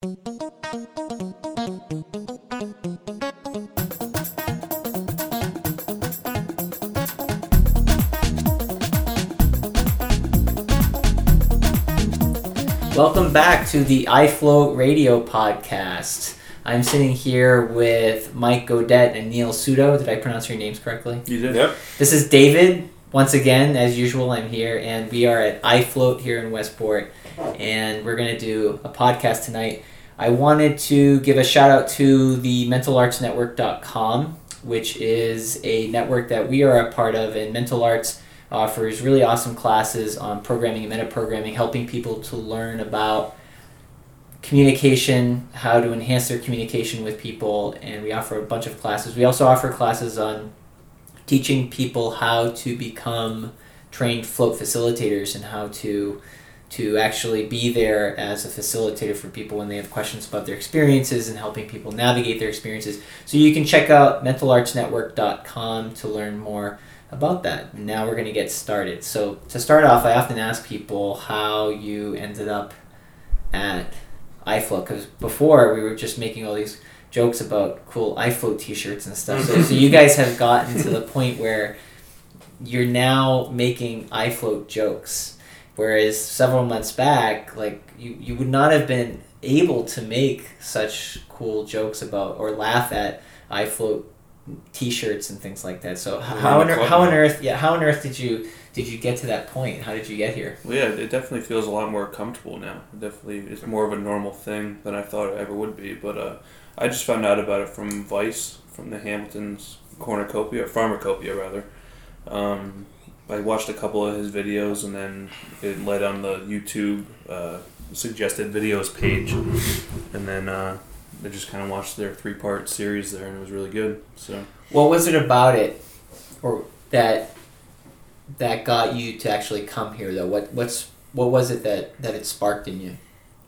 Welcome back to the iFloat Radio Podcast. I'm sitting here with Mike Godette and Neil Suto. Did I pronounce your names correctly? You did. Yep. This is David. Once again, as usual, I'm here, and we are at iFloat here in Westport, and we're going to do a podcast tonight. I wanted to give a shout out to the mentalartsnetwork.com, which is a network that we are a part of, and Mental Arts offers really awesome classes on programming and metaprogramming, helping people to learn about communication, how to enhance their communication with people, and we offer a bunch of classes. We also offer classes on teaching people how to become trained float facilitators and how to to actually be there as a facilitator for people when they have questions about their experiences and helping people navigate their experiences. So you can check out mentalartsnetwork.com to learn more about that. Now we're going to get started. So to start off, I often ask people how you ended up at iFloat because before we were just making all these jokes about cool iFloat t-shirts and stuff. So, so you guys have gotten to the point where you're now making iFloat jokes, whereas several months back, like you, you would not have been able to make such cool jokes about or laugh at iFloat t-shirts and things like that. So We're how on, the how on earth yeah how on earth did you did you get to that point? How did you get here? Well, yeah, it definitely feels a lot more comfortable now. It definitely, it's more of a normal thing than I thought it ever would be. But uh, I just found out about it from Vice, from the Hamilton's Cornucopia, Pharmacopoeia rather. Um, I watched a couple of his videos, and then it led on the YouTube uh, suggested videos page, and then uh, I just kind of watched their three part series there, and it was really good. So. What was it about it, or that that got you to actually come here though? What what's what was it that that it sparked in you?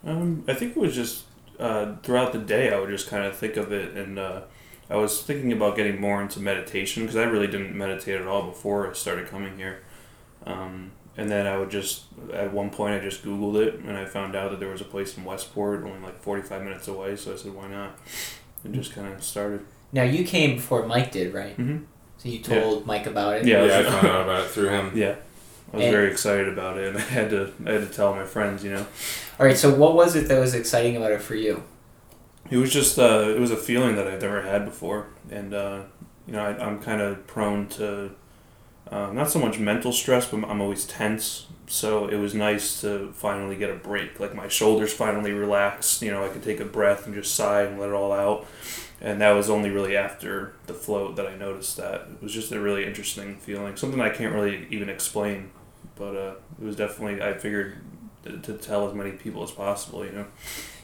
Um, I think it was just uh, throughout the day I would just kind of think of it, and uh, I was thinking about getting more into meditation because I really didn't meditate at all before I started coming here. Um, and then I would just at one point I just Googled it and I found out that there was a place in Westport, only like forty five minutes away. So I said, why not? And just kind of started. Now you came before Mike did, right? Mm-hmm. So you told Mike about it. Yeah. Yeah, I found out about it through him. Yeah, I was And- very excited about it, and I had to I had to tell my friends, you know. All right. So what was it that was exciting about it for you? It was just uh, it was a feeling that I've never had before, and uh, you know I, I'm kind of prone to uh, not so much mental stress, but I'm always tense. So it was nice to finally get a break. Like my shoulders finally relaxed. You know I could take a breath and just sigh and let it all out. And that was only really after the float that I noticed that it was just a really interesting feeling. Something I can't really even explain, but uh, it was definitely I figured to, to tell as many people as possible. You know.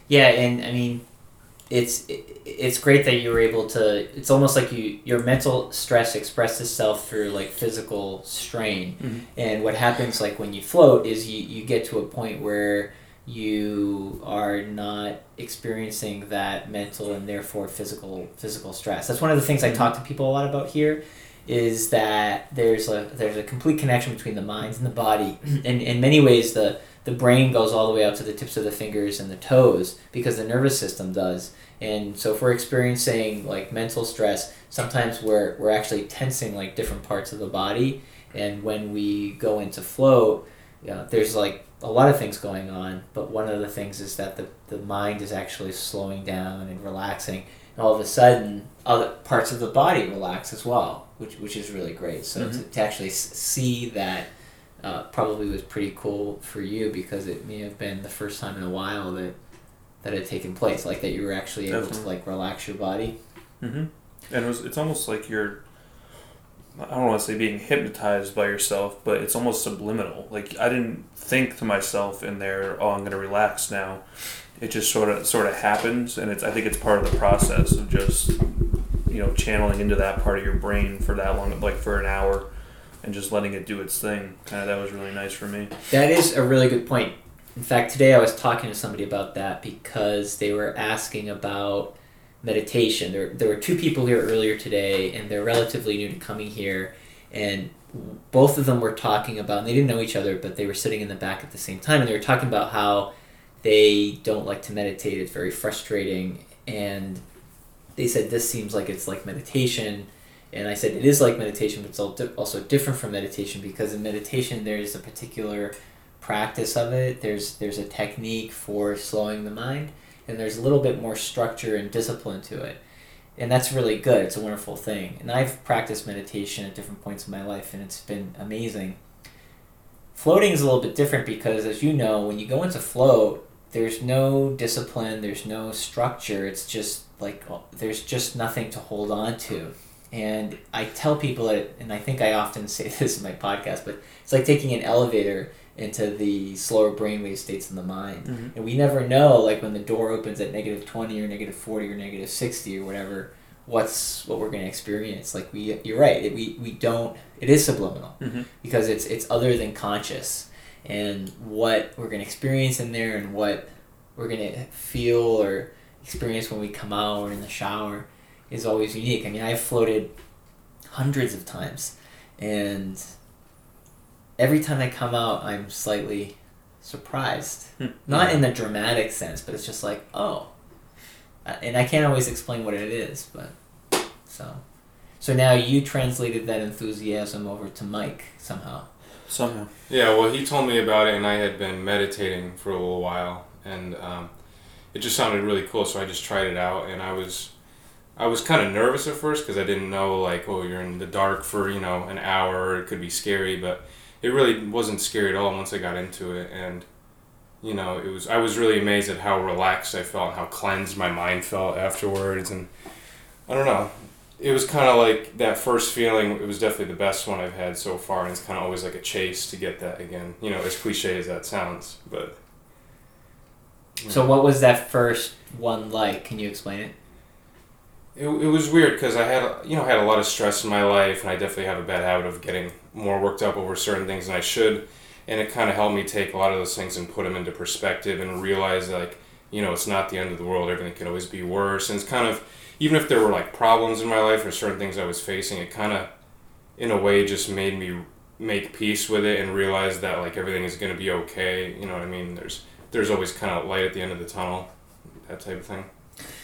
Yeah, and I mean, it's it, it's great that you were able to. It's almost like you your mental stress expressed itself through like physical strain, Mhm. and what happens like when you float is you you get to a point where you are not experiencing that mental and therefore physical physical stress. That's one of the things I talk to people a lot about here is that there's a there's a complete connection between the mind and the body. and in many ways the the brain goes all the way out to the tips of the fingers and the toes because the nervous system does. And so if we're experiencing like mental stress, sometimes we're we're actually tensing like different parts of the body and when we go into float, yeah, there's like a lot of things going on, but one of the things is that the, the mind is actually slowing down and relaxing. And all of a sudden, other parts of the body relax as well, which, which is really great. So to, to actually see that uh, probably was pretty cool for you because it may have been the first time in a while that that had taken place, like that you were actually able to like relax your body. Mm-hmm. And it was, it's almost like you're, I don't want to say being hypnotized by yourself, but it's almost subliminal. Like I didn't think to myself in there, oh, I'm going to relax now. It just sort of sort of happens, and it's I think it's part of the process of just, you know, channeling into that part of your brain for that long, like for an hour, and just letting it do its thing. Kind of that was really nice for me. That is a really good point. In fact, today I was talking to somebody about that because they were asking about meditation. There, there were two people here earlier today, and they're relatively new to coming here, and both of them were talking about, and they didn't know each other, but they were sitting in the back at the same time, and they were talking about how they don't like to meditate. It's very frustrating. And they said, This seems like it's like meditation. And I said, It is like meditation, but it's also different from meditation because in meditation, there's a particular practice of it. There's, there's a technique for slowing the mind, and there's a little bit more structure and discipline to it. And that's really good. It's a wonderful thing. And I've practiced meditation at different points in my life, and it's been amazing. Floating is a little bit different because, as you know, when you go into float, there's no discipline, there's no structure. It's just like there's just nothing to hold on to. And I tell people it, and I think I often say this in my podcast, but it's like taking an elevator into the slower brainwave states in the mind. Mm-hmm. And we never know, like when the door opens at negative 20 or negative 40 or negative 60 or whatever, what's what we're going to experience. Like we, you're right, it, we, we don't, it is subliminal mm-hmm. because it's, it's other than conscious and what we're going to experience in there and what we're going to feel or experience when we come out or in the shower is always unique. I mean, I've floated hundreds of times and every time I come out, I'm slightly surprised. Hmm. Not in the dramatic sense, but it's just like, oh. And I can't always explain what it is, but so. So now you translated that enthusiasm over to Mike somehow. Somehow. Yeah, well, he told me about it, and I had been meditating for a little while, and um, it just sounded really cool. So I just tried it out, and I was, I was kind of nervous at first because I didn't know like, oh, you're in the dark for you know an hour. It could be scary, but it really wasn't scary at all once I got into it, and you know, it was. I was really amazed at how relaxed I felt, how cleansed my mind felt afterwards, and I don't know it was kind of like that first feeling. It was definitely the best one I've had so far, and it's kind of always like a chase to get that again. You know, as cliche as that sounds, but. So what was that first one like? Can you explain it? It, it was weird because I had you know had a lot of stress in my life, and I definitely have a bad habit of getting more worked up over certain things than I should, and it kind of helped me take a lot of those things and put them into perspective and realize like you know it's not the end of the world. Everything can always be worse, and it's kind of even if there were like problems in my life or certain things I was facing, it kind of, in a way, just made me make peace with it and realize that like everything is going to be okay. You know what I mean? There's there's always kind of light at the end of the tunnel, that type of thing.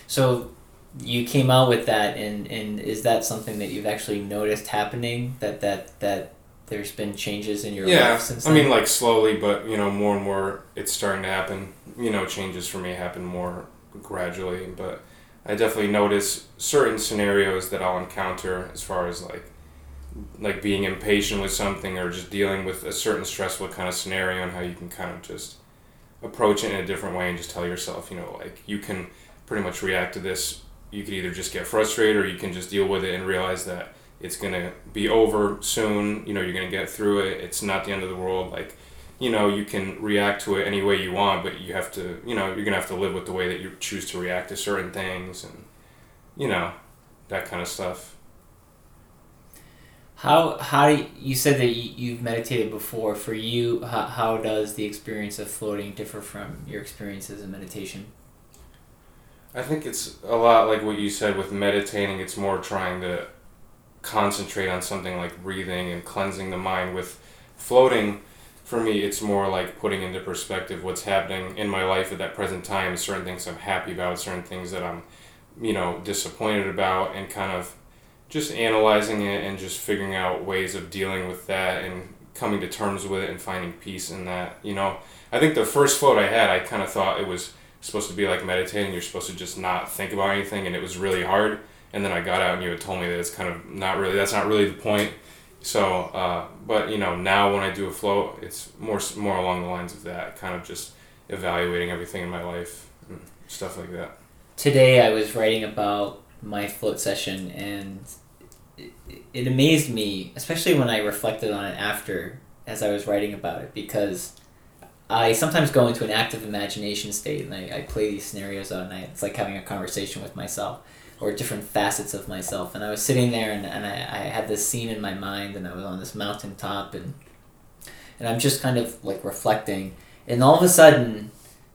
So you came out with that and and is that something that you've actually noticed happening that that that there's been changes in your yeah, life since then? I mean like slowly but you know more and more it's starting to happen. You know changes for me happen more gradually but I definitely notice certain scenarios that I'll encounter as far as like like being impatient with something or just dealing with a certain stressful kind of scenario and how you can kind of just approach it in a different way and just tell yourself, you know, like you can pretty much react to this. You could either just get frustrated or you can just deal with it and realize that it's going to be over soon. You know, you're going to get through it. It's not the end of the world. Like you know you can react to it any way you want but you have to you know you're gonna have to live with the way that you choose to react to certain things and you know that kind of stuff how how do you, you said that you, you've meditated before. For you how, how does the experience of floating differ from your experiences in meditation? I think it's a lot like what you said with meditating. It's more trying to concentrate on something like breathing and cleansing the mind. With floating for me, it's more like putting into perspective what's happening in my life at that present time, certain things I'm happy about, certain things that I'm, you know, disappointed about, and kind of just analyzing it and just figuring out ways of dealing with that and coming to terms with it and finding peace in that. You know, I think the first float I had, I kind of thought it was supposed to be like meditating. You're supposed to just not think about anything, and it was really hard. And then I got out, and you had told me that it's kind of not really. That's not really the point so, uh, but you know, now when I do a float, it's more more along the lines of that, kind of just evaluating everything in my life and stuff like that. Today, I was writing about my float session, and it, amazed me, especially when I reflected on it after, as I was writing about it, because I sometimes go into an active imagination state, and I, I play these scenarios out, and I, it's like having a conversation with myself or different facets of myself. And I was sitting there and, and I, I had this scene in my mind and I was on this mountaintop and and I'm just kind of like reflecting and all of a sudden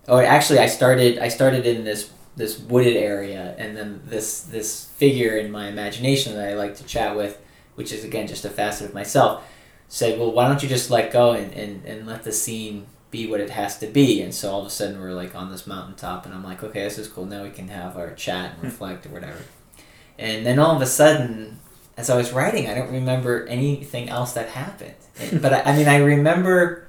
or actually I started I started in this this wooded area and then this this figure in my imagination that I like to chat with, which is again just a facet of myself, said, Well why don't you just let go and, and, and let the scene be what it has to be. And so all of a sudden we're like on this mountaintop, and I'm like, okay, this is cool. Now we can have our chat and hmm. reflect or whatever. And then all of a sudden, as I was writing, I don't remember anything else that happened. but I, I mean, I remember,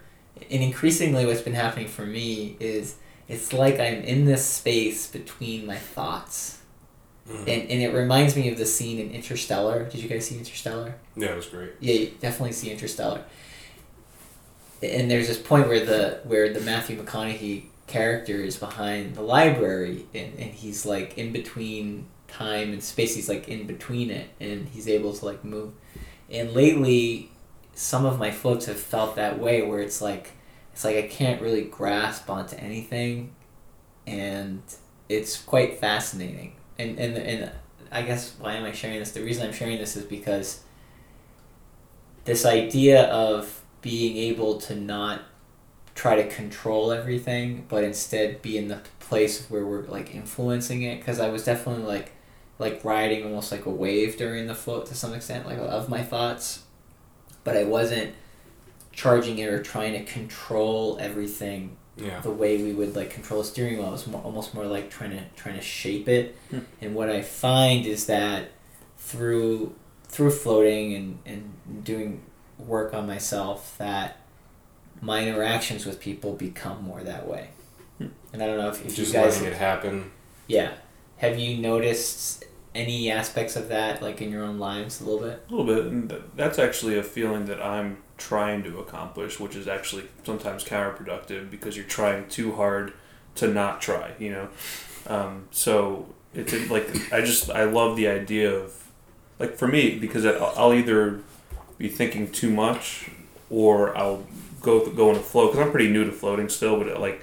and increasingly what's been happening for me is it's like I'm in this space between my thoughts. Mhm. And, and it reminds me of the scene in Interstellar. Did you guys see Interstellar? Yeah, it was great. Yeah, you definitely see Interstellar. And there's this point where the where the Matthew McConaughey character is behind the library and, and he's like in between time and space. He's like in between it and he's able to like move. And lately some of my floats have felt that way where it's like it's like I can't really grasp onto anything and it's quite fascinating. And and and I guess why am I sharing this? The reason I'm sharing this is because this idea of being able to not try to control everything but instead be in the place where we're like influencing it because i was definitely like like riding almost like a wave during the float to some extent like of my thoughts but i wasn't charging it or trying to control everything Yeah. the way we would like control a steering wheel. It was more, almost more like trying to trying to shape it. Hmm. And what I find is that through through floating and, and doing work on myself that my interactions with people become more that way. Hmm. And I don't know if, if Just you guys letting it happen. Yeah. Have you noticed any aspects of that like in your own lives a little bit? A little bit, and th- that's actually a feeling that I'm trying to accomplish, which is actually sometimes counterproductive because you're trying too hard to not try. You know, um, so it's like I just I love the idea of like for me because I'll either be thinking too much or I'll go go a flow because I'm pretty new to floating still, but it, like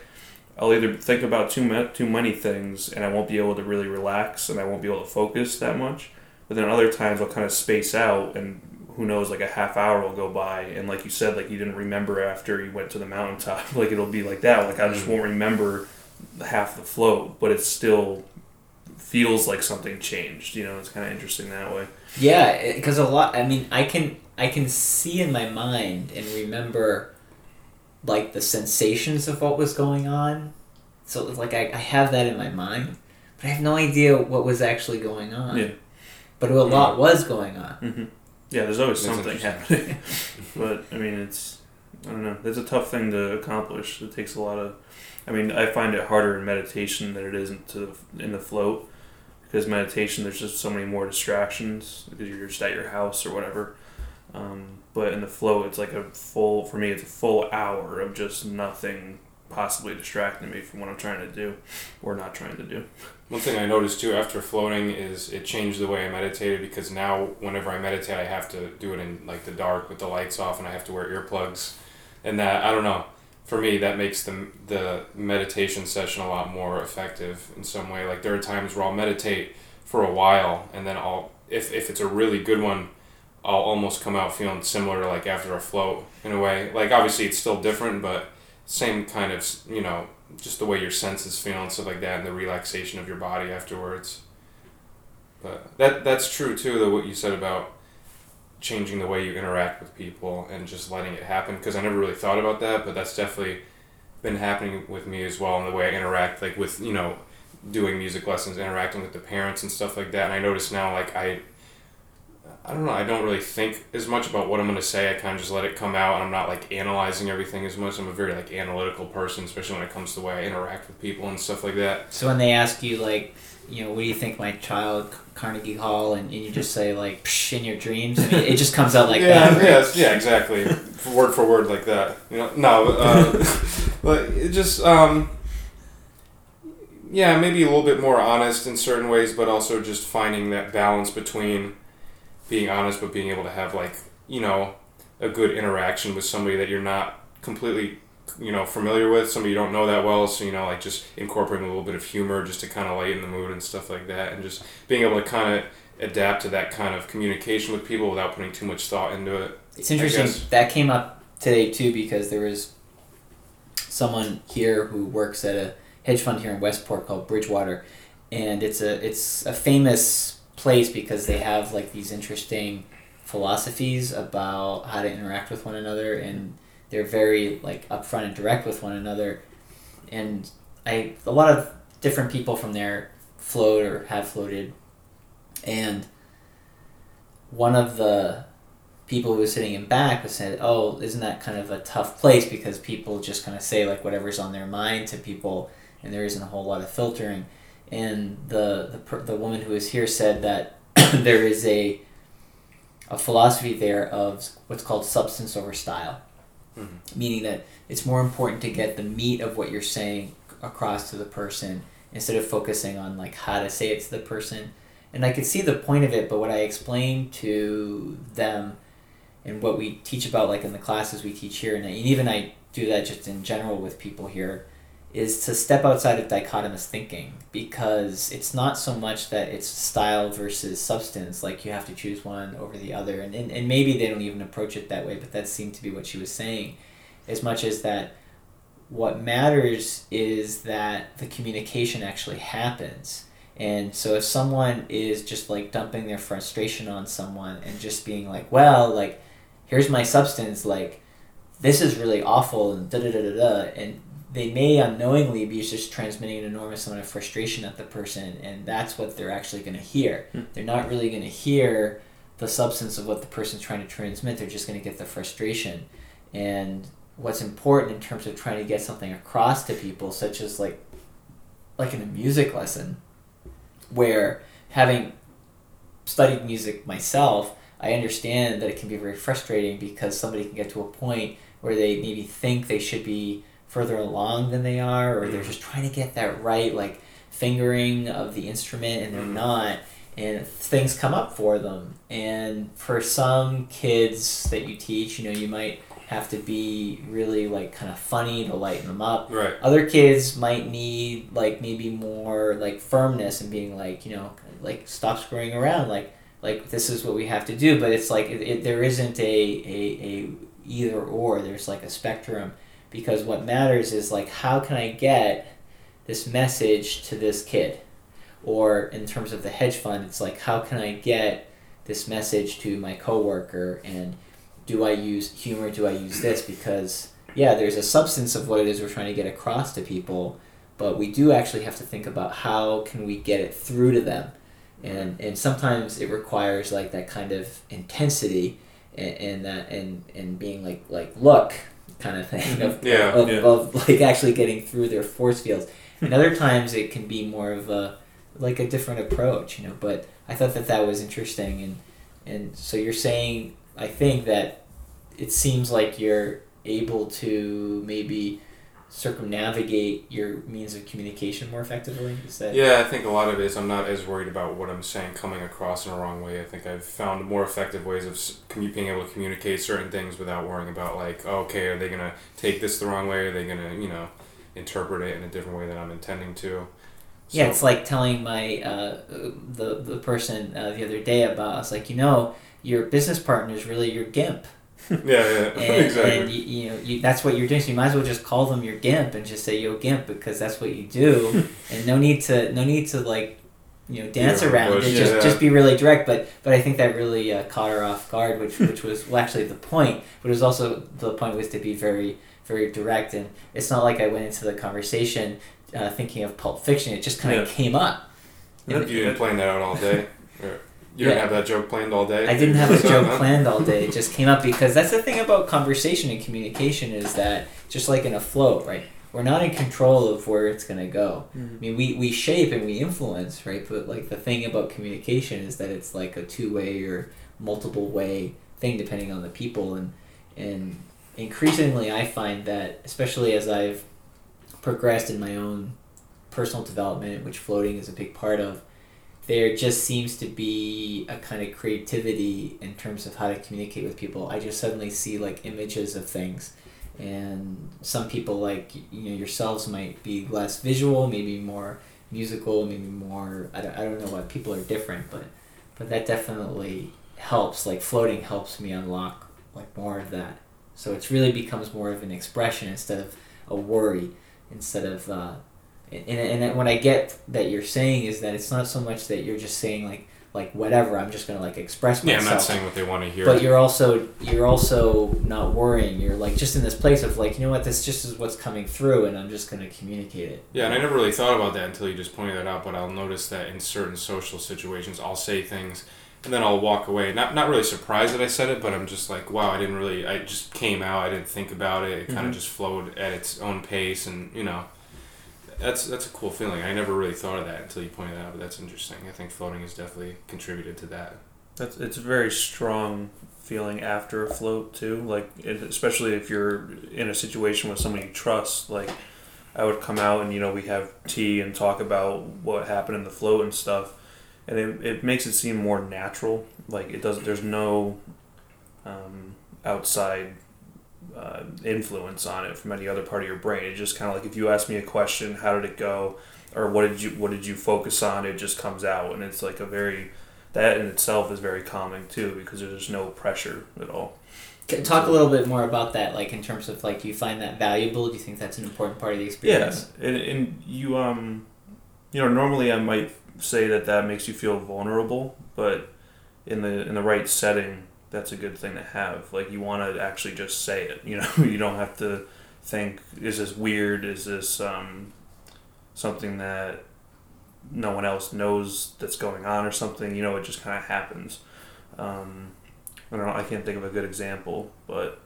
I'll either think about too ma- too many things and I won't be able to really relax and I won't be able to focus that much. But then other times I'll kind of space out and who knows, like a half hour will go by and like you said, like you didn't remember after you went to the mountaintop. Like it'll be like that. Like I just mm. won't remember half the float, but it still feels like something changed. You know, it's kind of interesting that way. Yeah, because a lot. I mean, I can I can see in my mind and remember, like the sensations of what was going on. So it's like I, I have that in my mind, but I have no idea what was actually going on. Yeah. But a lot was going on. hmm Yeah, there's always That's something happening. but I mean, it's I don't know. It's a tough thing to accomplish. It takes a lot of. I mean, I find it harder in meditation than it is into in the float because meditation there's just so many more distractions because you're just at your house or whatever. Um, but in the flow, it's like a full for me. It's a full hour of just nothing possibly distracting me from what I'm trying to do or not trying to do. One thing I noticed too after floating is it changed the way I meditated because now whenever I meditate I have to do it in like the dark with the lights off and I have to wear earplugs, and that I don't know. For me, that makes the the meditation session a lot more effective in some way. Like there are times where I'll meditate for a while and then I'll if if it's a really good one, I'll almost come out feeling similar to like after a float in a way. Like obviously it's still different, but same kind of you know just the way your senses feel and stuff like that, and the relaxation of your body afterwards. But that that's true too. Though what you said about changing the way you interact with people and just letting it happen, because I never really thought about that, but that's definitely been happening with me as well in the way I interact, like with you know doing music lessons, interacting with the parents and stuff like that. And I notice now, like I. I don't know. I don't really think as much about what I'm going to say. I kind of just let it come out, and I'm not like analyzing everything as much. I'm a very like analytical person, especially when it comes to the way I interact with people and stuff like that. So when they ask you like, you know, what do you think my child Carnegie Hall, and, and you just say like, Psh, in your dreams, I mean, it just comes out like yeah, that. yes, yeah, exactly. word for word like that. You know, no, uh, but it just um, yeah, maybe a little bit more honest in certain ways, but also just finding that balance between being honest but being able to have like you know a good interaction with somebody that you're not completely you know familiar with somebody you don't know that well so you know like just incorporating a little bit of humor just to kind of lighten the mood and stuff like that and just being able to kind of adapt to that kind of communication with people without putting too much thought into it It's interesting. that came up today too because there was someone here who works at a hedge fund here in Westport called Bridgewater, and it's a it's a famous place because they have like these interesting philosophies about how to interact with one another and they're very like upfront and direct with one another, and I a lot of different people from there float or have floated, and one of the people who was sitting in back was said, "Oh, isn't that kind of a tough place because people just kind of say like whatever's on their mind to people, and there isn't a whole lot of filtering." And the the, per- the woman who was here said that there is a a philosophy there of what's called substance over style, Mhm. meaning that it's more important to get the meat of what you're saying across to the person instead of focusing on like how to say it to the person. And I could see the point of it, but what I explained to them and what we teach about like in the classes we teach here and even I do that just in general with people here is to step outside of dichotomous thinking because it's not so much that it's style versus substance like you have to choose one over the other. And, and, and maybe they don't even approach it that way but that seemed to be what she was saying. As much as that what matters is that the communication actually happens. And so if someone is just like dumping their frustration on someone and just being like well like here's my substance like this is really awful and da da da da da and they may unknowingly be just transmitting an enormous amount of frustration at the person and that's what they're actually going to hear Hmm. they're not really going to hear the substance of what the person's trying to transmit they're just going to get the frustration and what's important in terms of trying to get something across to people such as like like in a music lesson where having studied music myself i understand that it can be very frustrating because somebody can get to a point where they maybe think they should be further along than they are or they're Mhm. just trying to get that right like fingering of the instrument and they're Mhm. not and things come up for them and for some kids that you teach you know you might have to be really like kind of funny to lighten them up Right. other kids might need like maybe more like firmness and being like you know like stop screwing around like like this is what we have to do but it's like it, it, there isn't a, a, a either or there's like a spectrum because what matters is like how can i get this message to this kid? Or in terms of the hedge fund it's like how can i get this message to my coworker? And do i use humor? Do i use this? Because yeah there's a substance of what it is we're trying to get across to people but we do actually have to think about how can we get it through to them. And and sometimes it requires like that kind of intensity and, and that and and being like like look kind of thing mm-hmm. of, Yeah, of, yeah. of like actually getting through their force fields. Hmm. And other times it can be more of a like a different approach you know but i thought that that was interesting. And and so you're saying i think that it seems like you're able to maybe circumnavigate your means of communication more effectively is that Yeah, I think a lot of it is I'm not as worried about what I'm saying coming across in a wrong way. I think I've found more effective ways of commu- being able to communicate certain things without worrying about like, oh, okay, are they gonna take this the wrong way? Are they gonna, you know, interpret it in a different way than I'm intending to? Yeah, it's like telling my uh, the the person uh, the other day about. I was like, you know, your business partner is really your gimp, yeah, yeah, and, exactly. and you, you know you, that's what you're doing. So you might as well just call them your gimp and just say yo gimp because that's what you do, and no need to no need to like you know dance Yeah, around it. Just yeah. just be really direct. But but I think that really uh, caught her off guard, which which was well, actually the point. But it was also the point was to be very very direct, and it's not like I went into the conversation uh, thinking of Pulp Fiction. It just kind of Yeah. came up. Yeah. you didn't plan that out all day. Or you didn't Yeah. have that joke planned all day. I didn't have a Just joke not- planned all day. It just came up because that's the thing about conversation and communication is that just like in a float, right? We're not in control of where it's gonna go. Mm-hmm. I mean, we, we shape and we influence, right? But like the thing about communication is that it's like a two way or multiple way thing depending on the people, and and increasingly I find that especially as I've progressed in my own personal development, which floating is a big part of, there just seems to be a kind of creativity in terms of how to communicate with people. I just suddenly see like images of things. And some people like you know yourselves might be less visual, maybe more musical, maybe more I don't, I don't know what people are different, but but that definitely helps. Like floating helps me unlock like more of that. So it's really becomes more of an expression instead of a worry, instead of uh, and, and, and what I get that you're saying is that it's not so much that you're just saying like like whatever. I'm just gonna like express myself. Yeah. I'm not saying what they want to hear. But you're also you're also not worrying. You're like just in this place of like, you know what, this just is what's coming through, and I'm just gonna communicate it. Yeah, and I never really thought about that until you just pointed that out. But I'll notice that in certain social situations, I'll say things, and then I'll walk away. Not not really surprised that I said it, but I'm just like, wow, I didn't really. I just came out. I didn't think about it. It kind Mhm. of just flowed at its own pace, and you know, that's that's a cool feeling. I never really thought of that until you pointed out. But that's interesting. I think floating has definitely contributed to that. That's it's a very strong feeling after a float too. Like it, especially if you're in a situation with someone you trust. Like I would come out and you know we have tea and talk about what happened in the float and stuff, and it, it makes it seem more natural. Like it doesn't. There's no um, outside uh, influence on it from any other part of your brain. It just kind of like if you ask me a question, how did it go, or what did you what did you focus on? It just comes out, and it's like a very that in itself is very calming too because there's no pressure at all. Talk a little bit more about that, like in terms of like, do you find that valuable? Do you think that's an important part of the Yeah, experience? and, and you um, you know, normally I might say that that makes you feel vulnerable, but in the in the right setting, that's a good thing to have. Like you want to actually just say it. You know, you don't have to think, is this weird? Is this um, something that no one else knows that's going on or something? You know, it just kind of happens. Um, I don't know. I can't think of a good example, but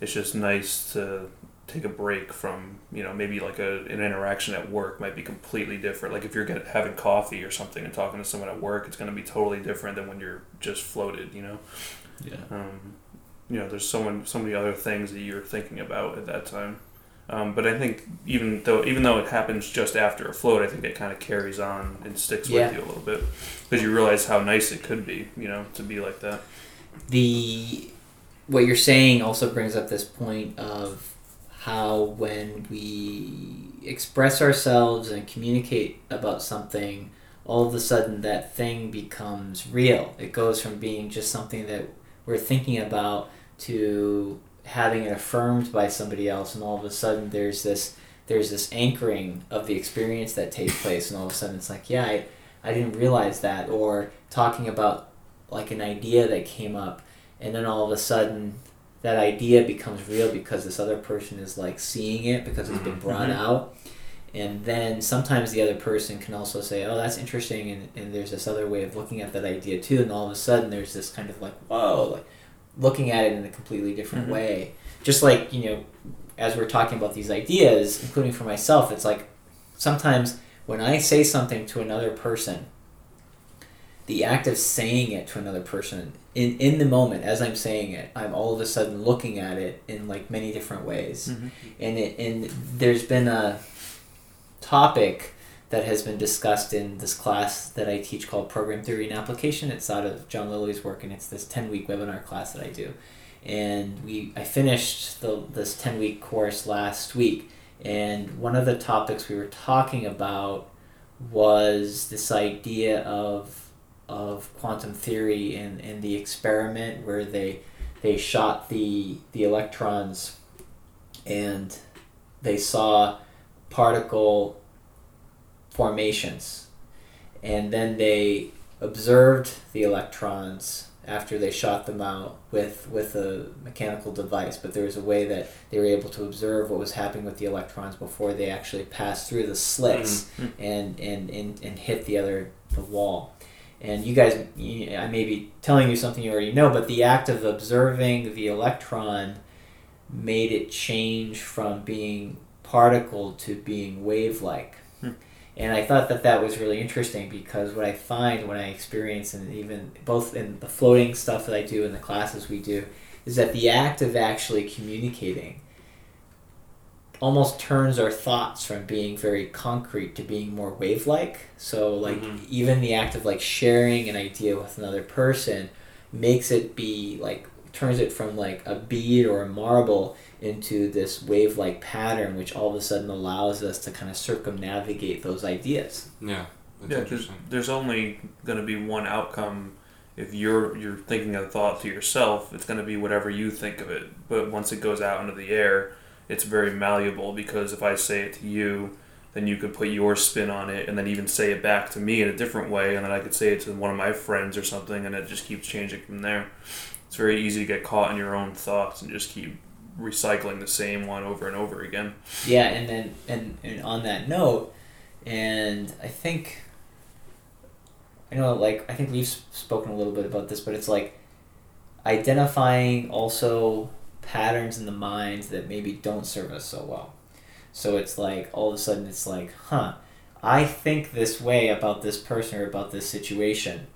it's just nice to take a break from you know maybe like a, an interaction at work might be completely different like if you're get, having coffee or something and talking to someone at work it's going to be totally different than when you're just floated you know Yeah. um, you know there's so many so many other things that you're thinking about at that time um, but I think even though even though it happens just after a float I think it kind of carries on and sticks Yeah. with you a little bit because you realize how nice it could be you know to be like that the what you're saying also brings up this point of how when we express ourselves and communicate about something all of a sudden that thing becomes real it goes from being just something that we're thinking about to having it affirmed by somebody else and all of a sudden there's this there's this anchoring of the experience that takes place and all of a sudden it's like yeah i, I didn't realize that or talking about like an idea that came up and then all of a sudden that idea becomes real because this other person is like seeing it because it's been brought Mhm. out and then sometimes the other person can also say oh that's interesting and, and there's this other way of looking at that idea too and all of a sudden there's this kind of like whoa like looking at it in a completely different Mhm. way. Just like you know as we're talking about these ideas including for myself it's like sometimes when i say something to another person the act of saying it to another person in in the moment as i'm saying it i'm all of a sudden looking at it in like many different ways. And it and there's been a topic that has been discussed in this class that I teach called Program Theory and Application. It's out of John Lilly's work, and it's this ten week webinar class that I do. And we I finished the this ten week course last week, and one of the topics we were talking about was this idea of of quantum theory and, and the experiment where they they shot the the electrons and they saw particle formations and then they observed the electrons after they shot them out with with a mechanical device but there was a way that they were able to observe what was happening with the electrons before they actually passed through the slits Mhm. and, and, and, and hit the other the wall and you guys you, i may be telling you something you already know but the act of observing the electron made it change from being particle to being wave-like Hmm. And i thought that that was really interesting because what i find when i experience and even both in the floating stuff that i do and the classes we do is that the act of actually communicating almost turns our thoughts from being very concrete to being more wave-like so like Mhm. even the act of like sharing an idea with another person makes it be like turns it from like a bead or a marble into this wave-like pattern which all of a sudden allows us to kind of circumnavigate those ideas Yeah, that's Yeah, 'cause interesting. there's only going to be one outcome. If you're you're thinking a thought to yourself, it's going to be whatever you think of it. But once it goes out into the air, it's very malleable because if I say it to you, then you could put your spin on it and then even say it back to me in a different way and then I could say it to one of my friends or something and it just keeps changing from there. It's very easy to get caught in your own thoughts and just keep recycling the same one over and over again. Yeah, and then and, and on that note, and I think I know like I think we've spoken a little bit about this, but it's like identifying also patterns in the mind that maybe don't serve us so well. So it's like all of a sudden it's like, huh, I think this way about this person or about this situation.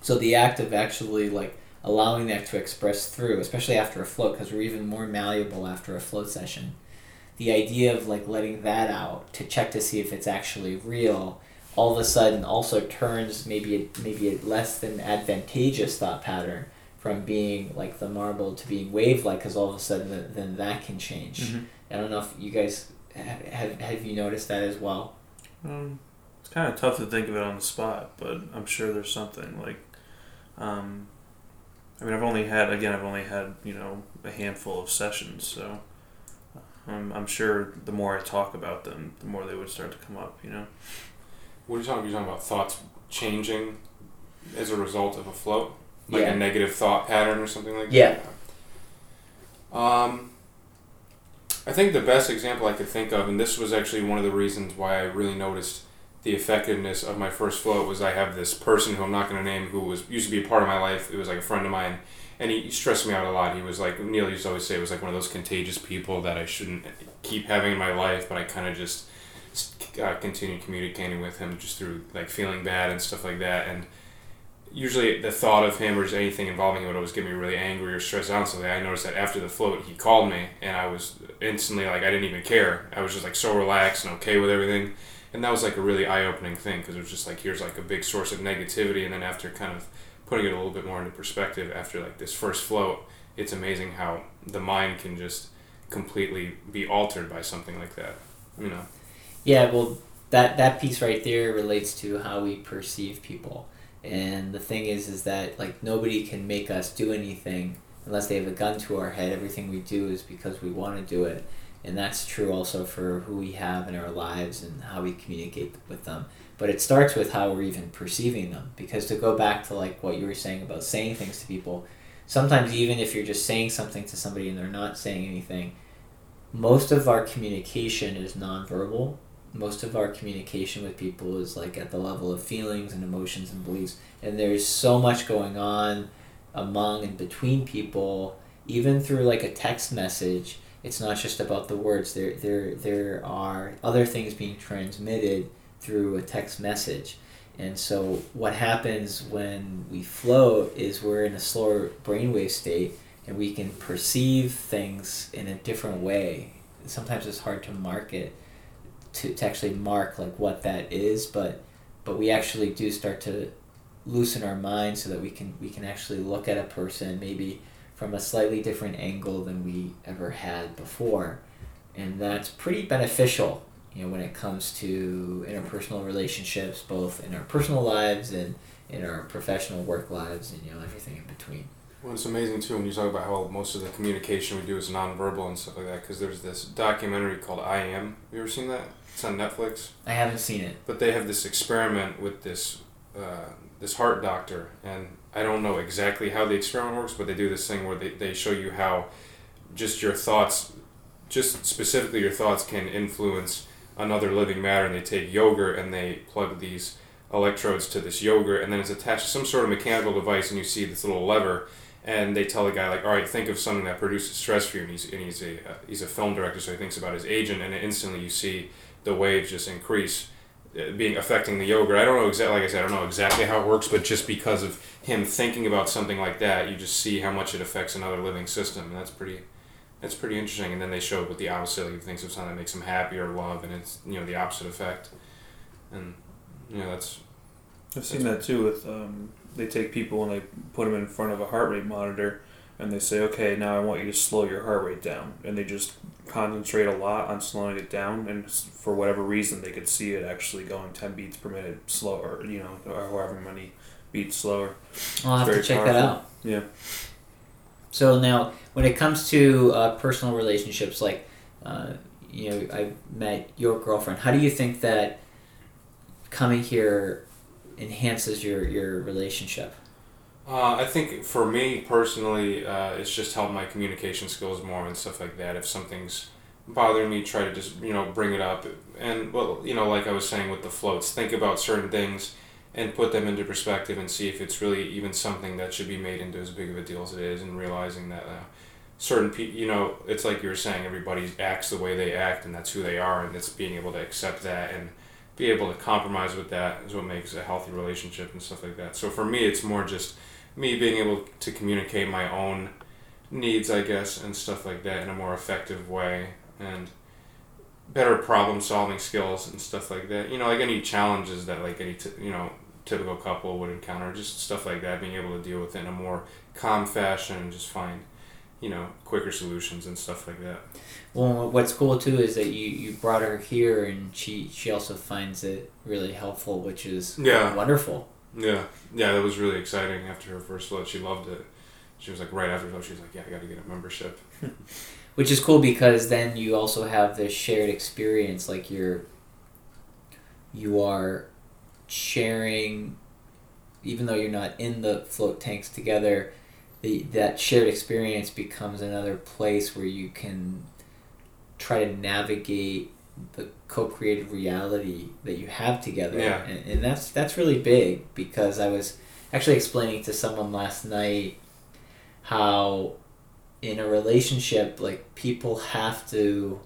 So the act of actually like allowing that to express through, especially after a float, because we're even more malleable after a float session. The idea of like letting that out to check to see if it's actually real, all of a sudden also turns maybe a, maybe a less than advantageous thought pattern from being like the marble to being wave like, because all of a sudden then that can change. Mm-hmm. I don't know if you guys have, have you noticed that as well? Um, it's kind of tough to think of it on the spot, but I'm sure there's something like, um, I mean, I've only had again, I've only had you know a handful of sessions, so I'm, I'm sure the more I talk about them, the more they would start to come up. You know. What are you talking? You're talking about thoughts changing as a result of a float, like Yeah. a negative thought pattern or something like Yeah. that. Yeah. Um, I think the best example I could think of, and this was actually one of the reasons why I really noticed the effectiveness of my first float, was I have this person who I'm not going to name who was used to be a part of my life. It was like a friend of mine, and he stressed me out a lot. He was like Neil used to always say, it was like one of those contagious people that I shouldn't keep having in my life, but I kind of just uh, continued communicating with him just through like feeling bad and stuff like that, and usually the thought of him or just anything involving him would always get me really angry or stressed out. So I noticed that after the float, he called me, and I was instantly like I didn't even care. I was just like so relaxed and okay with everything, and that was like a really eye opening thing because it was just like here's like a big source of negativity, and then after kind of putting it a little bit more into perspective after like this first float, it's amazing how the mind can just completely be altered by something like that. You know. Yeah, well, that that piece right there relates to how we perceive people. And the thing is, is that like nobody can make us do anything unless they have a gun to our head. Everything we do is because we want to do it, and that's true also for who we have in our lives and how we communicate with them. But it starts with how we're even perceiving them. Because to go back to like what you were saying about saying things to people, sometimes even if you're just saying something to somebody and they're not saying anything, most of our communication is nonverbal most of our communication with people is like at the level of feelings and emotions and beliefs and there's so much going on among and between people even through like a text message it's not just about the words. There there there are other things being transmitted through a text message. And so what happens when we float is we're in a slower brainwave state and we can perceive things in a different way. Sometimes it's hard to mark it to, to actually mark like what that is but but we actually do start to loosen our mind so that we can we can actually look at a person maybe from a slightly different angle than we ever had before and that's pretty beneficial you know when it comes to interpersonal relationships both in our personal lives and in our professional work lives and you know everything in between Well, it's amazing too when you talk about how most of the communication we do is nonverbal and stuff like that. Because there's this documentary called I Am. You ever seen that? It's on Netflix. i haven't seen it But they have this experiment with this uh, this heart doctor, and I don't know exactly how the experiment works, but they do this thing where they, they show you how just your thoughts, just specifically your thoughts, can influence another living matter. And they take yogurt and they plug these electrodes to this yogurt, and then it's attached to some sort of mechanical device, and you see this little lever. And they tell the guy like, all right, think of something that produces stress for you. And he's and he's a uh, he's a film director, so he thinks about his agent, and instantly you see the waves just increase, being affecting the yogurt. I don't know exactly, like I said, I don't know exactly how it works, but just because of him thinking about something like that, you just see how much it affects another living system, and that's pretty, that's pretty interesting. And then they show with the opposite, he thinks of something that makes him happy or love, and it's you know the opposite effect, and you know that's I've seen that too. With um, they take people and they put them in front of a heart rate monitor, and they say, "Okay, now I want you to slow your heart rate down," and they just concentrate a lot on slowing it down, and for whatever reason, they could see it actually going ten beats per minute slower, you know, or however many beats slower. i'll have to check that out Yeah. So now, when it comes to uh, personal relationships, like uh, you know I met your girlfriend. How do you think that coming here enhances your your relationship? Uh, I think for me personally, uh, it's just helped my communication skills more and stuff like that. If something's bothering me, try to just you know bring it up and well you know like I was saying with the floats, think about certain things and put them into perspective and see if it's really even something that should be made into as big of a deal as it is, and realizing that. Uh, certain people, you know, it's like you were saying, everybody acts the way they act, and that's who they are, and it's being able to accept that and be able to compromise with that is what makes a healthy relationship and stuff like that. So for me, it's more just me being able to communicate my own needs, I guess, and stuff like that in a more effective way and better problem solving skills and stuff like that. You know, like any challenges that like any t- you know typical couple would encounter, just stuff like that, being able to deal with it in a more calm fashion and just find you know quicker solutions and stuff like that. Well, what's cool too is that you, you brought her here, and she she also finds it really helpful, which is Yeah. wonderful. Yeah, yeah, that was really exciting. After her first float, she loved it. She was like right after float, she was like, "Yeah, I got to get a membership." Which is cool because then you also have this shared experience, like you're you are sharing, even though you're not in the float tanks together. The, that shared experience becomes another place where you can try to navigate the co-created reality that you have together. Yeah. and, and that's that's really big because i was actually explaining to someone last night how in a relationship like people have to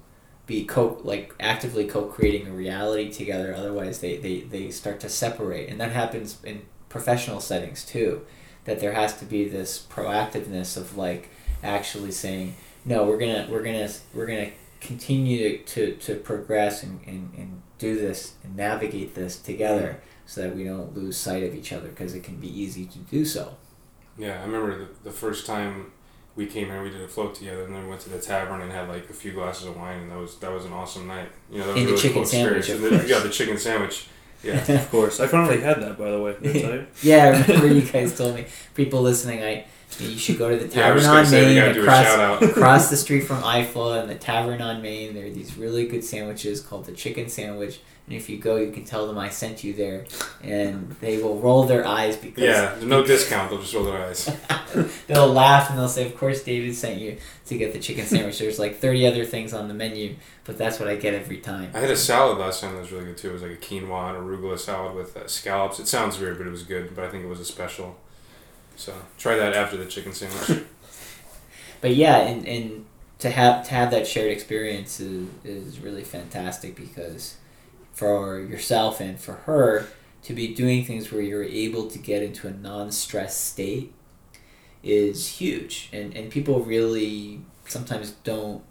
be co like actively co-creating a reality together. Otherwise they, they they start to separate. And that happens in professional settings too that there has to be this proactiveness of like actually saying no we're gonna we're gonna we're gonna continue to, to progress and, and, and do this and navigate this together so that we don't lose sight of each other because it can be easy to do so Yeah, I remember the, the first time we came here, we did a float together, and then we went to the tavern and had like a few glasses of wine, and that was that was an awesome night. You know, that was And a the really chicken cool sandwich, experience. of And the- yeah, the chicken sandwich. Yeah, Of course. I finally had that, by the way. Did I tell you? yeah, I remember you guys told me. People listening, I you should go to the yeah. Tavern gonna on Main gotta do a across, across the street from IFA and the Tavern on Main. There are these really good sandwiches called the chicken sandwich. And if you go, you can tell them I sent you there, and they will roll their eyes because Yeah, there's no discount. They'll just roll their eyes. they'll laugh and they'll say, "Of course, David sent you to get the chicken sandwich." There's like 30 other things on the menu, but that's what I get every time. I had a salad last time that was really good too. It was like a quinoa and arugula salad with uh, scallops. It sounds weird, but it was good. But I think it was a special. So try that after the chicken sandwich. but yeah, and, and to have to have that shared experience is, is really fantastic because for yourself and for her to be doing things where you're able to get into a non-stress state is huge. And, and people really sometimes don't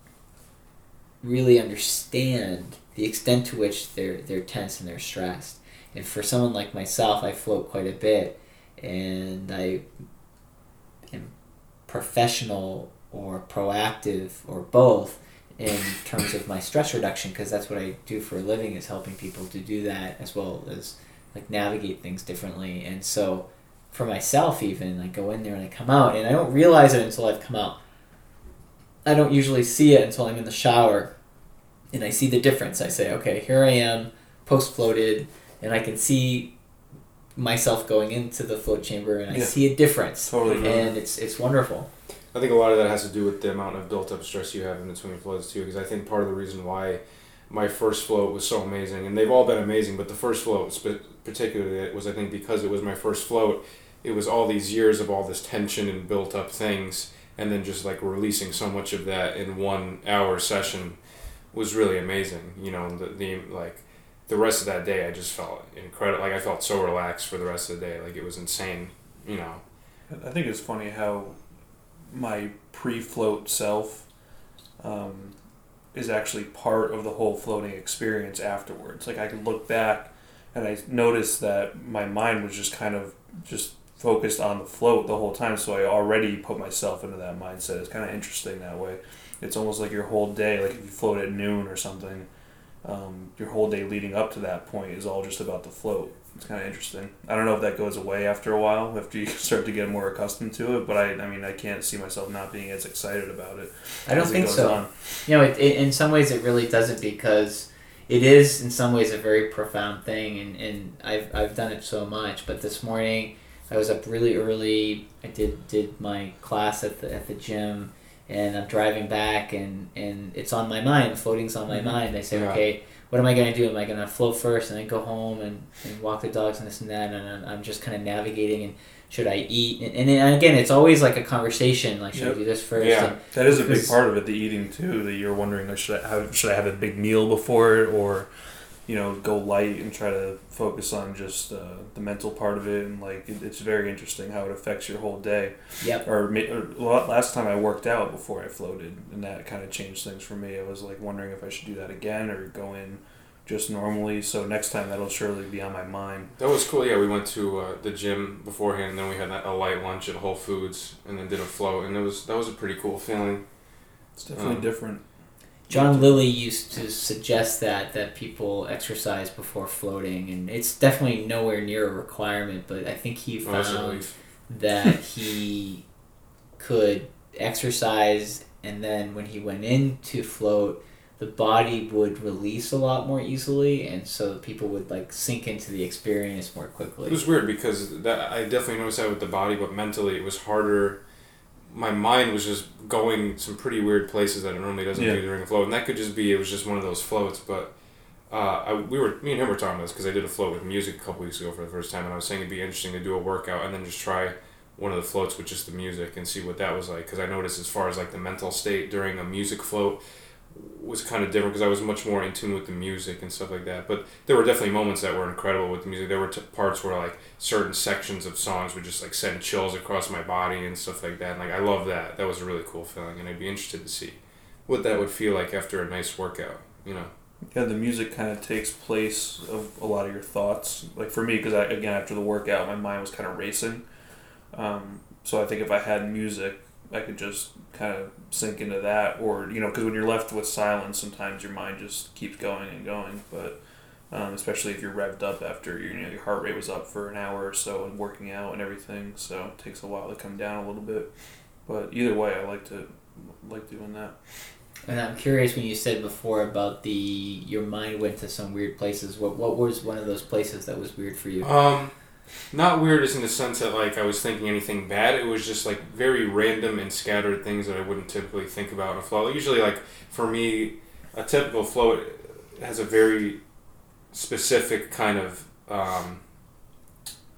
really understand the extent to which they're they're tense and they're stressed. And for someone like myself I float quite a bit and I am professional or proactive or both in terms of my stress reduction because that's what I do for a living is helping people to do that as well as like navigate things differently. And so for myself even I go in there and I come out and I don't realize it until I've come out. I don't usually see it until I'm in the shower and I see the difference. I say okay here I am post floated and I can see myself going into the float chamber and I Yeah. see a difference Totally. and it's it's wonderful I think a lot of that has to do with the amount of built up stress you have in between floats too. Because I think part of the reason why my first float was so amazing, and they've all been amazing, but the first float particularly it was I think because it was my first float, it was all these years of all this tension and built up things, and then just like releasing so much of that in one hour session was really amazing. You know, the, the like the rest of that day I just felt incredible. Like I felt so relaxed for the rest of the day. Like it was insane. You know. I think it's funny how my pre-float self um, is actually part of the whole floating experience afterwards. Like I can look back and I noticed that my mind was just kind of just focused on the float the whole time. So I already put myself into that mindset. It's kind of interesting that way. It's almost like your whole day, like if you float at noon or something, um, your whole day leading up to that point is all just about the float. it's kind of interesting. I don't know if that goes away after a while after you start to get more accustomed to it. But I, I mean, I can't see myself not being as excited about it. I don't think so. on. You know, it, it, in some ways, it really doesn't because it is in some ways a very profound thing, and, and I've, I've done it so much. But this morning, I was up really early. I did did my class at the at the gym, and I'm driving back, and and it's on my mind. Floating's on my Mhm. mind. I say, Yeah. okay, what am I gonna do? Am I gonna float first, and then go home and, and walk the dogs and this and that? And I'm- I'm just kind of navigating and. Should I eat? And, and, then, again, it's always like a conversation. Like, should Yep. I do this first? Yeah. And, That is a big part of it, the eating too. That you're wondering, like, should I have, should I have a big meal before or you know, go light and try to focus on just uh, the mental part of it, and like it, it's very interesting how it affects your whole day. yep. Or, ma- or last time I worked out before I floated, and that kind of changed things for me. I was like wondering if I should do that again or go in just normally. So next time that'll surely be on my mind. That was cool. Yeah, we went to uh, the gym beforehand, and then we had a light lunch at Whole Foods, and then did a float, and it was that was a pretty cool feeling. It's definitely Um, different. John Lilly used to suggest that that people exercise before floating, and it's definitely nowhere near a requirement. But I think he found that he could exercise, and then when he went in to float, the body would release a lot more easily, and so people would like sink into the experience more quickly. It was weird because that I definitely noticed that with the body, but mentally it was harder. My mind was just going some pretty weird places that it normally doesn't Yeah. do during a float, and that could just be it was just one of those floats. But uh, I, we were me and him were talking about this because I did a float with music a couple weeks ago for the first time, and I was saying it'd be interesting to do a workout and then just try one of the floats with just the music and see what that was like. Because I noticed as far as like the mental state during a music float was kind of different because I was much more in tune with the music and stuff like that. But there were definitely moments that were incredible with the music. There were t- parts where like certain sections of songs would just like send chills across my body and stuff like that. And like I love that. That was a really cool feeling, and I'd be interested to see what that would feel like after a nice workout. You know. Yeah, the music kind of takes place of a lot of your thoughts. Like for me, because I, again after the workout, my mind was kind of racing. Um, so I think if I had music, I could just kind of sink into that, or you know, because when you're left with silence, sometimes your mind just keeps going and going. But um, especially if you're revved up after you know your heart rate was up for an hour or so and working out and everything, so it takes a while to come down a little bit. But either way, I like to like doing that. And I'm curious when you said before about the your mind went to some weird places. What what was one of those places that was weird for you? Um, not weird as in the sense that like I was thinking anything bad. It was just like very random and scattered things that I wouldn't typically think about in a. Like, usually, like for me, a typical float has a very specific kind of um,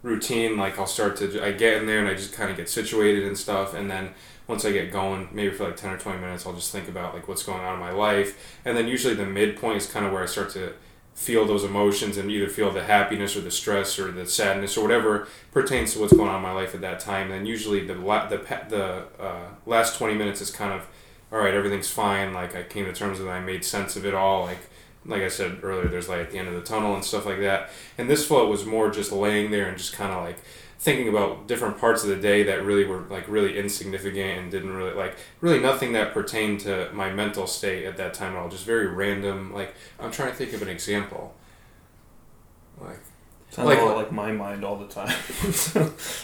routine. Like I'll start to I get in there and I just kind of get situated and stuff, and then once I get going, maybe for like ten or twenty minutes, I'll just think about like what's going on in my life, and then usually the midpoint is kind of where I start to feel those emotions and either feel the happiness or the stress or the sadness or whatever pertains to what's going on in my life at that time. Then usually the la- the the uh, last twenty minutes is kind of all right. Everything's fine. Like I came to terms with it. I made sense of it all. Like like I said earlier, there's light at the end of the tunnel and stuff like that. And this float was more just laying there and just kind of like thinking about different parts of the day that really were like really insignificant and didn't really like really nothing that pertained to my mental state at that time at all just very random like i'm trying to think of an example like Sounds Like- a lot like my mind all the time.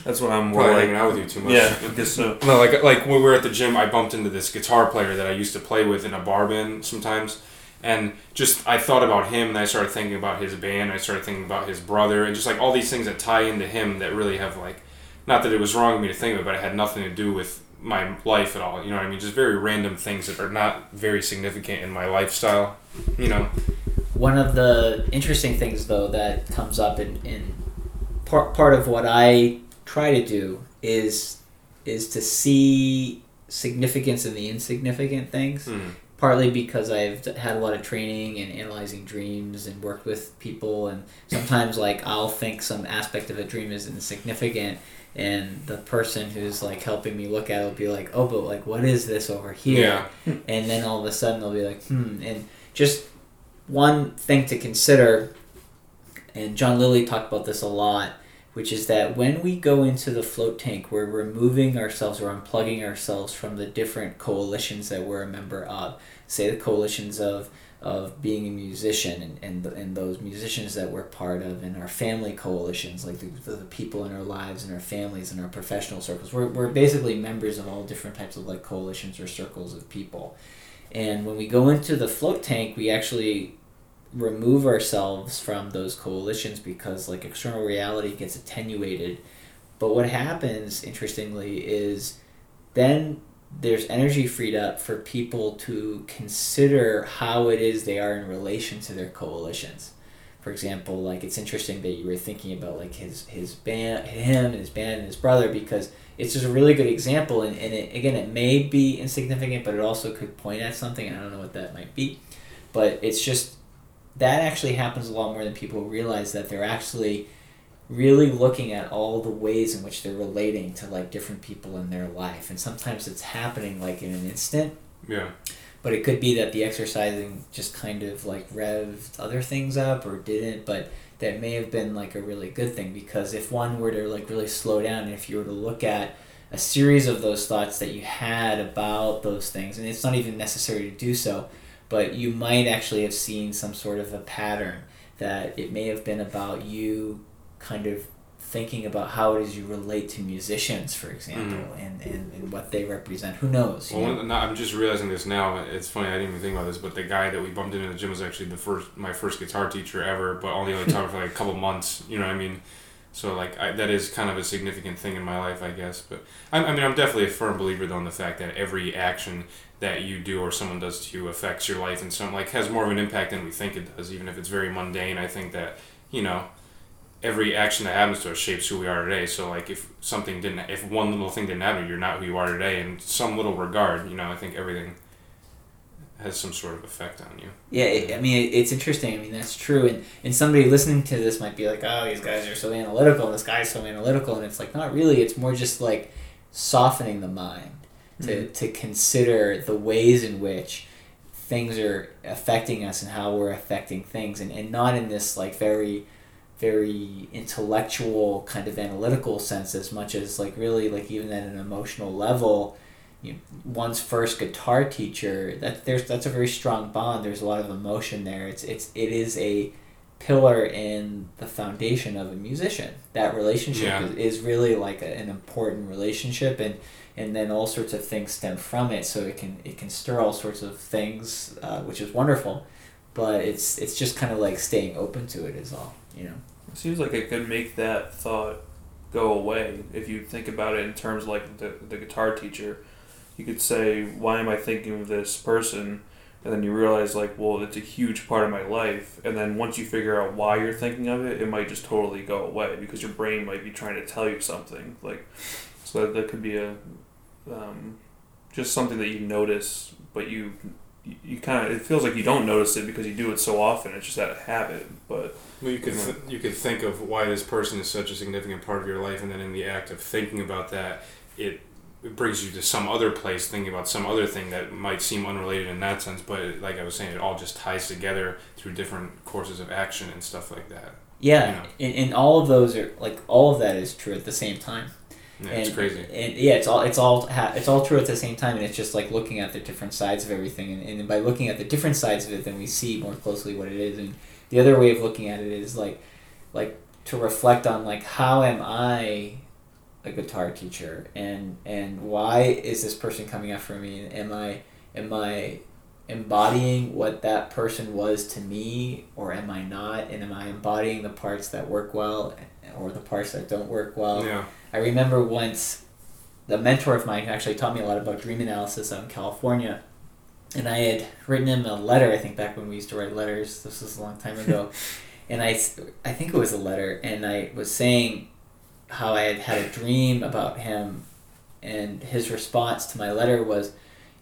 That's what I'm more probably like. hanging out with you too much Yeah, I guess so. no like like when we were at the gym i bumped into this guitar player that i used to play with in a bar band sometimes and just i thought about him and i started thinking about his band i started thinking about his brother and just like all these things that tie into him that really have like not that it was wrong of me to think of it but it had nothing to do with my life at all you know what i mean just very random things that are not very significant in my lifestyle you know One of the interesting things, though, that comes up in, in part, part of what I try to do is is to see significance in the insignificant things. Hmm. Partly because I've had a lot of training and analyzing dreams and worked with people, and sometimes like I'll think some aspect of a dream is insignificant, and the person who's like helping me look at it will be like, "Oh, but like, what is this over here?" yeah and then all of a sudden they'll be like, hmm. And just one thing to consider, and John Lilly talked about this a lot, which is that when we go into the float tank, we're removing ourselves or unplugging ourselves from the different coalitions that we're a member of. Say the coalitions of of being a musician and, and, and those musicians that we're part of and our family coalitions like the, the people in our lives and our families and our professional circles we're, we're basically members of all different types of like coalitions or circles of people and when we go into the float tank we actually remove ourselves from those coalitions because like external reality gets attenuated. But what happens interestingly is then there's energy freed up for people to consider how it is they are in relation to their coalitions. For example, like it's interesting that you were thinking about like his his band, him his band and his brother because it's just a really good example and, and it, again it may be insignificant but it also could point at something. I don't know what that might be. But it's just that actually happens a lot more than people realize that they're actually really looking at all the ways in which they're relating to like different people in their life. And sometimes it's happening like in an instant. Yeah. But it could be that the exercising just kind of like revved other things up or didn't but that may have been like a really good thing. Because if one were to like really slow down and if you were to look at a series of those thoughts that you had about those things and it's not even necessary to do so but you might actually have seen some sort of a pattern that it may have been about you kind of thinking about how it is you relate to musicians, for example, mm-hmm. and, and, and what they represent. Who knows? Well, know? I'm just realizing this now. It's funny. I didn't even think about this, but the guy that we bumped into in the gym was actually the first my first guitar teacher ever, but only like taught for like a couple months. You know what I mean? So like I, that is kind of a significant thing in my life, I guess. But I, I mean, I'm definitely a firm believer though in the fact that every action that you do or someone does to you affects your life and some like has more of an impact than we think it does, even if it's very mundane. I think that you know every action that happens to us shapes who we are today. So like if something didn't, if one little thing didn't happen, you're not who you are today. In some little regard, you know, I think everything has some sort of effect on you. Yeah, it, I mean, it's interesting. I mean, that's true. And, and somebody listening to this might be like, oh, these guys are so analytical, this guy's so analytical. And it's like, not really. It's more just like softening the mind to, mm-hmm. to consider the ways in which things are affecting us and how we're affecting things. And, and not in this like very very intellectual kind of analytical sense as much as like really like even at an emotional level you know, one's first guitar teacher that there's that's a very strong bond there's a lot of emotion there it's it's it is a pillar in the foundation of a musician that relationship yeah. is, is really like a, an important relationship and and then all sorts of things stem from it so it can it can stir all sorts of things uh, which is wonderful but it's it's just kind of like staying open to it is all you know. It seems like it could make that thought go away if you think about it in terms like the, the guitar teacher. You could say, why am I thinking of this person? And then you realize, like, well, it's a huge part of my life. And then once you figure out why you're thinking of it, it might just totally go away because your brain might be trying to tell you something. Like, so that, that could be a, um, just something that you notice, but you, you, kind of, it feels like you don't notice it because you do it so often. It's just out of habit. But well, you could th- you could think of why this person is such a significant part of your life, and then in the act of thinking about that, it, it brings you to some other place, thinking about some other thing that might seem unrelated in that sense. But like I was saying, it all just ties together through different courses of action and stuff like that. Yeah, you know? and, and all of those are like all of that is true at the same time. Yeah, and, it's crazy. And yeah, it's all it's all it's all true at the same time, and it's just like looking at the different sides of everything, and, and by looking at the different sides of it, then we see more closely what it is. And the other way of looking at it is like like to reflect on like how am I a guitar teacher and and why is this person coming after me am I am I embodying what that person was to me or am I not and am I embodying the parts that work well or the parts that don't work well yeah. I remember once the mentor of mine actually taught me a lot about dream analysis out in California and I had written him a letter. I think back when we used to write letters. This was a long time ago, and I, I think it was a letter, and I was saying how I had had a dream about him, and his response to my letter was,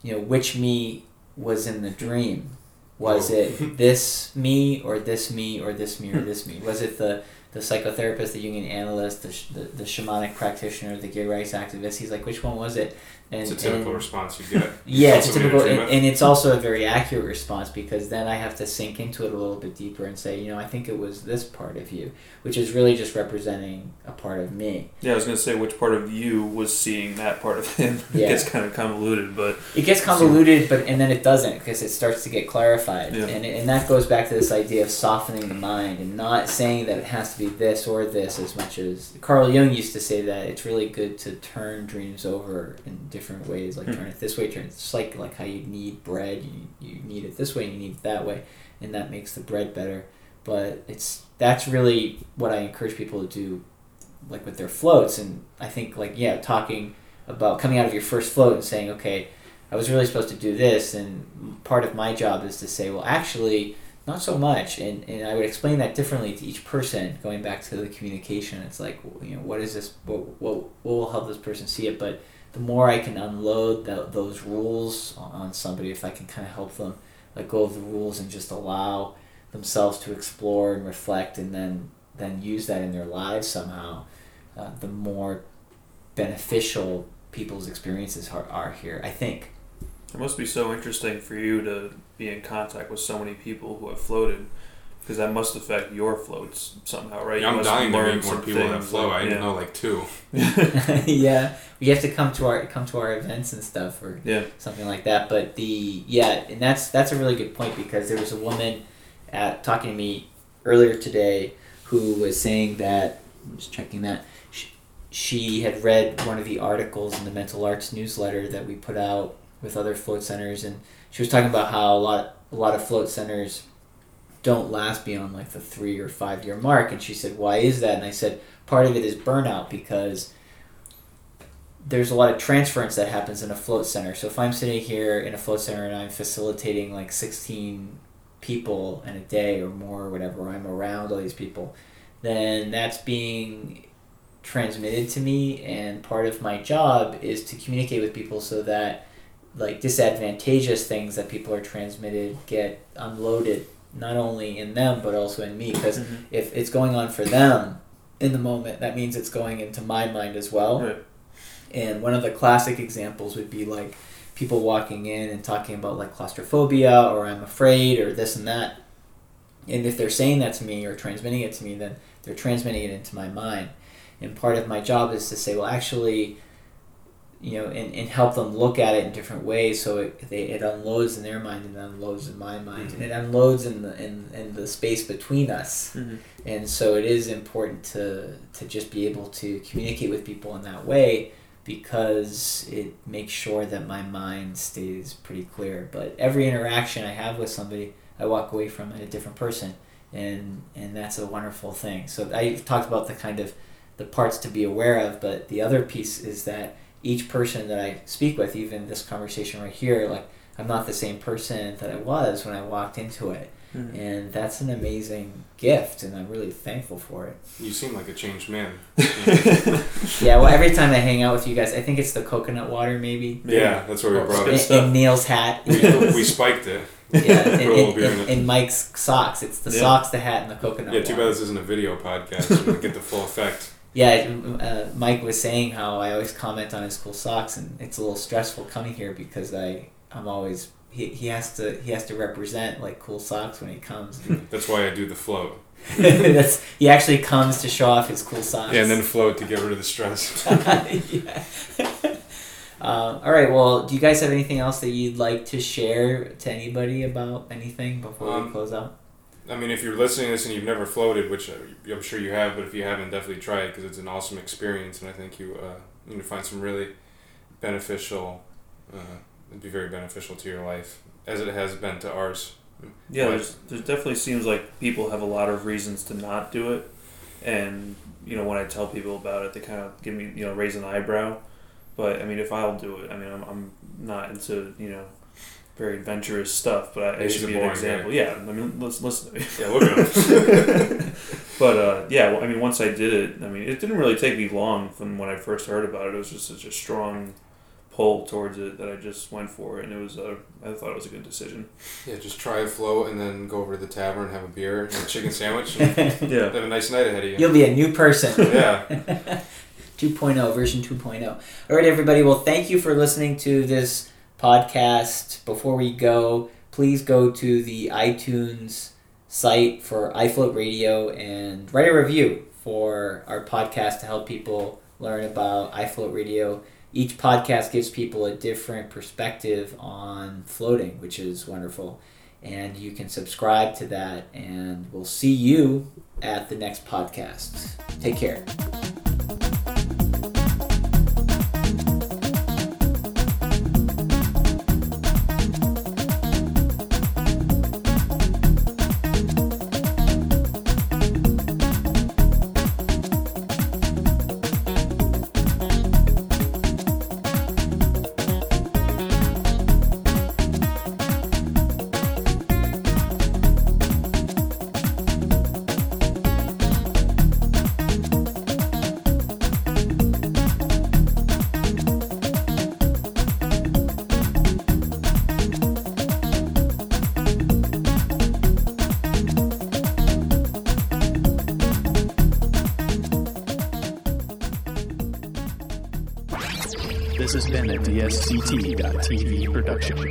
you know, which me was in the dream? Was oh. it this me or this me or this me or this me? Was it the the psychotherapist, the Jungian analyst, the, sh- the, the shamanic practitioner, the gay rights activist. He's like, which one was it? And, It's a typical and- response you get. yeah, it's a typical, and, and it's also a very accurate response because then I have to sink into it a little bit deeper and say, you know, I think it was this part of you, which is really just representing a part of me. Yeah, I was gonna say which part of you was seeing that part of him. Yeah. it gets kind of convoluted, but It gets convoluted, but and then it doesn't because it starts to get clarified, Yeah. and and that goes back to this idea of softening the mind and not saying that it has to be this or this as much as Carl Jung used to say that it's really good to turn dreams over in different ways, like Hmm. turn it this way, turn it just like like how you knead bread, you you knead it this way, and you need it that way, and that makes the bread better. But it's that's really what I encourage people to do, like with their floats, and I think like yeah, talking about coming out of your first float and saying, okay, I was really supposed to do this, and part of my job is to say, well, actually, not so much, and, and I would explain that differently to each person. Going back to the communication, it's like, you know, what is this? What what, what will help this person see it? But the more I can unload tho- those rules on on somebody, if I can kind of help them let go of the rules and just allow themselves to explore and reflect, and then then use that in their lives somehow, uh, the more beneficial people's experiences are, are here. I think. it must be so interesting for you to be in contact with so many people who have floated, because that must affect your floats somehow, right? You I'm must dying to learn meet more some people that things, flow. like- I yeah. didn't know like two. yeah, you have to come to our come to our events and stuff or Yeah. something like that. But the yeah, and that's that's a really good point because there was a woman at talking to me earlier today who was saying that I'm just checking that she, she had read one of the articles in the Mental Arts newsletter that we put out with other float centers, and she was talking about how a lot a lot of float centers don't last beyond like the three or five year mark, and she said, "Why is that?" And I said, "Part of it is burnout because." there's a lot of transference that happens in a float center. So if I'm sitting here in a float center and I'm facilitating like 16 people in a day or more or whatever, I'm around all these people, then that's being transmitted to me and part of my job is to communicate with people so that like disadvantageous things that people are transmitted get unloaded not only in them but also in me because Mhm. if it's going on for them in the moment that means it's going into my mind as well Right. and one of the classic examples would be like people walking in and talking about like claustrophobia or I'm afraid or this and that. And if they're saying that to me or transmitting it to me, then they're transmitting it into my mind. And part of my job is to say, well, actually, you know, and, and help them look at it in different ways so it, they, it unloads in their mind and unloads in my mind. And it unloads in the in, in the space between us. Mhm. and so it is important to to just be able to communicate with people in that way because it makes sure that my mind stays pretty clear. But every interaction i have with somebody i walk away from it a different person and and that's a wonderful thing. So i talked about the kind of the parts to be aware of but the other piece is that each person that i speak with even this conversation right here like i'm not the same person that i was when i walked into it Mhm. and that's an amazing gift and i'm really thankful for it You seem like a changed man. yeah well every time i hang out with you guys i think it's the coconut water maybe Yeah, that's where we Oh, brought good in, it. in neil's hat We, we spiked it. yeah in, Put a little in, in in, mike's socks it's the Yeah. socks the hat and the coconut Yeah, too water. bad this isn't a video podcast. So we get the full effect. Yeah uh, mike was saying how i always comment on his cool socks and it's a little stressful coming here because i i'm always he, he has to he has to represent like cool socks when he comes That's why I do the float. That's he actually comes to show off his cool socks. Yeah, and then float to get rid of the stress. yeah. um, all right. Well, do you guys have anything else that you'd like to share to anybody about anything before we Um, close out? I mean, if you're listening to this and you've never floated, which uh, I'm sure you have, but if you haven't, definitely try it because it's an awesome experience, and I think you uh, you find some really beneficial. Uh, it'd be very beneficial to your life, as it has been to ours. Yeah, there's, there definitely seems like people have a lot of reasons to not do it, and you know when I tell people about it, they kind of give me you know raise an eyebrow. But I mean, if I'll do it, I mean, I'm, I'm not into you know very adventurous stuff, but I, I He's should a be an boring example. Yeah, I mean, let's listen to me. Yeah, look at him. But uh, yeah, well, I mean, once I did it, I mean, it didn't really take me long from when I first heard about it. It was just such a strong pull towards it that I just went for, it, and it was a I thought it was a good decision. Yeah, just try a float and then go over to the tavern, have a beer and a chicken sandwich, and Yeah. have a nice night ahead of you. You'll be a new person. Yeah. 2.0 version 2.0 all right everybody well thank you for listening to this podcast. Before we go please go to the iTunes site for iFloat radio and write a review for our podcast to help people learn about iFloat radio. Each podcast gives people a different perspective on floating which is wonderful. And you can subscribe to that and we'll see you at the next podcast. Take care DSCT.TV production.